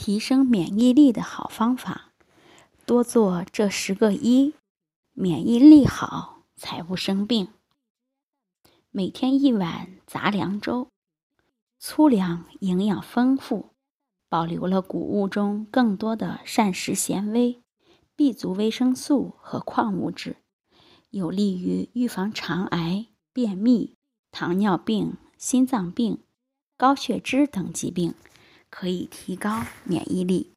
提升免疫力的好方法，多做这十个一，免疫力好才不生病。每天一碗杂粮粥，粗粮营养丰富，保留了谷物中更多的膳食纤维、B 族维生素和矿物质，有利于预防肠癌、便秘、糖尿病、心脏病、高血脂等疾病，可以提高免疫力。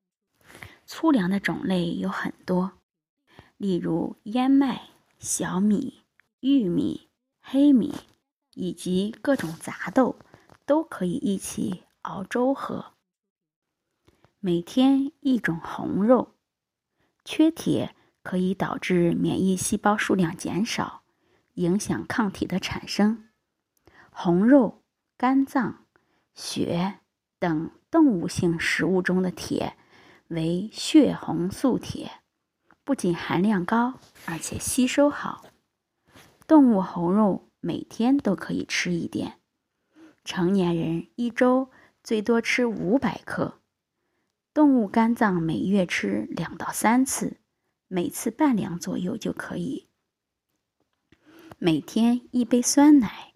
粗粮的种类有很多，例如燕麦、小米、玉米、黑米。以及各种杂豆都可以一起熬粥喝。每天一种红肉，缺铁可以导致免疫细胞数量减少，影响抗体的产生。红肉、肝脏、血等动物性食物中的铁为血红素铁，不仅含量高，而且吸收好。动物红肉。每天都可以吃一点，成年人一周最多吃五百克。动物肝脏每月吃两到三次，每次半两左右就可以。每天一杯酸奶。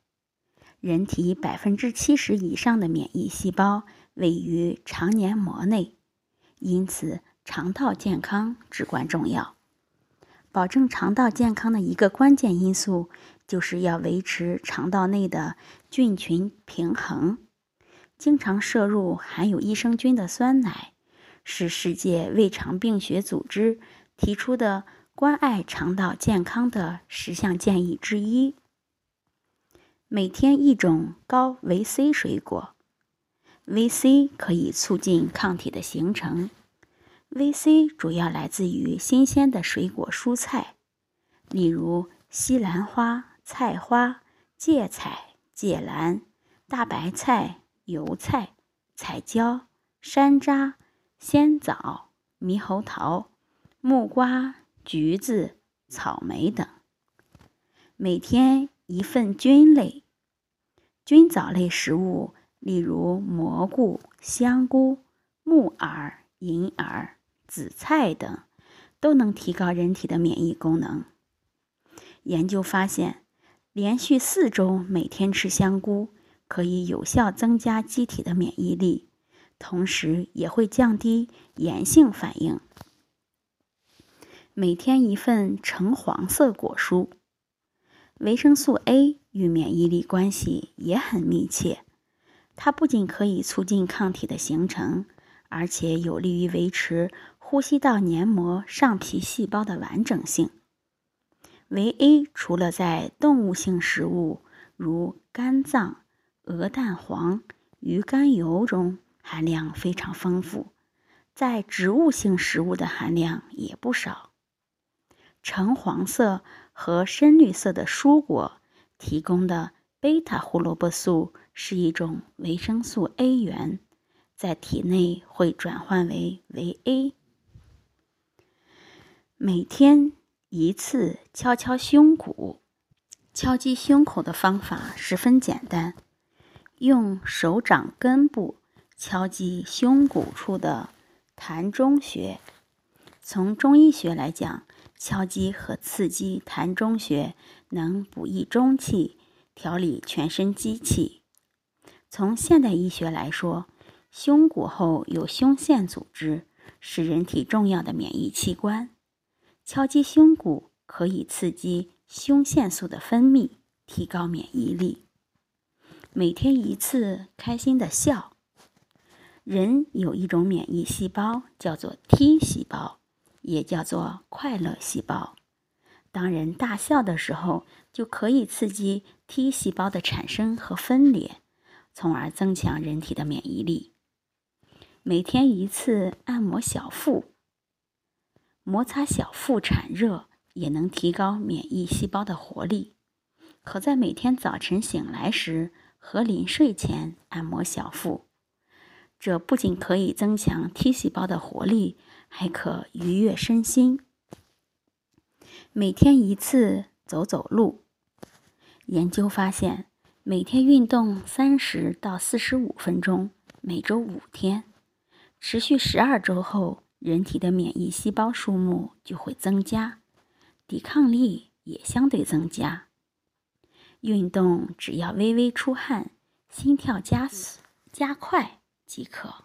人体百分之七十以上的免疫细胞位于肠黏膜内，因此肠道健康至关重要。保证肠道健康的一个关键因素。就是要维持肠道内的菌群平衡。经常摄入含有益生菌的酸奶，是世界胃肠病学组织提出的关爱肠道健康的十项建议之一。每天一种高维 C 水果，维 C 可以促进抗体的形成。维 C 主要来自于新鲜的水果蔬菜，例如西兰花。菜花、芥菜、芥蓝、大白菜、油菜、彩椒、山楂、鲜枣、猕猴桃、木瓜、橘子、草莓等。每天一份菌类、菌藻类食物，例如蘑菇、香菇、木耳、银耳、紫菜等，都能提高人体的免疫功能。研究发现。连续四周每天吃香菇，可以有效增加机体的免疫力，同时也会降低炎性反应。每天一份橙黄色果蔬，维生素 A 与免疫力关系也很密切。它不仅可以促进抗体的形成，而且有利于维持呼吸道黏膜上皮细胞的完整性。维 A 除了在动物性食物如肝脏、鹅蛋黄、鱼肝油中含量非常丰富，在植物性食物的含量也不少。橙黄色和深绿色的蔬果提供的贝塔胡萝卜素是一种维生素 A 源，在体内会转换为维 A。每天。一次敲敲胸骨，敲击胸口的方法十分简单，用手掌根部敲击胸骨处的膻中穴。从中医学来讲，敲击和刺激膻中穴能补益中气，调理全身机气。从现代医学来说，胸骨后有胸腺组织，是人体重要的免疫器官。敲击胸骨可以刺激胸腺素的分泌，提高免疫力。每天一次，开心的笑。人有一种免疫细胞叫做 T 细胞，也叫做快乐细胞。当人大笑的时候，就可以刺激 T 细胞的产生和分裂，从而增强人体的免疫力。每天一次按摩小腹。摩擦小腹产热也能提高免疫细胞的活力，可在每天早晨醒来时和临睡前按摩小腹，这不仅可以增强 T 细胞的活力，还可愉悦身心。每天一次走走路，研究发现，每天运动三十到四十五分钟，每周五天，持续十二周后，人体的免疫细胞数目就会增加，抵抗力也相对增加。运动只要微微出汗，心跳加速加快即可。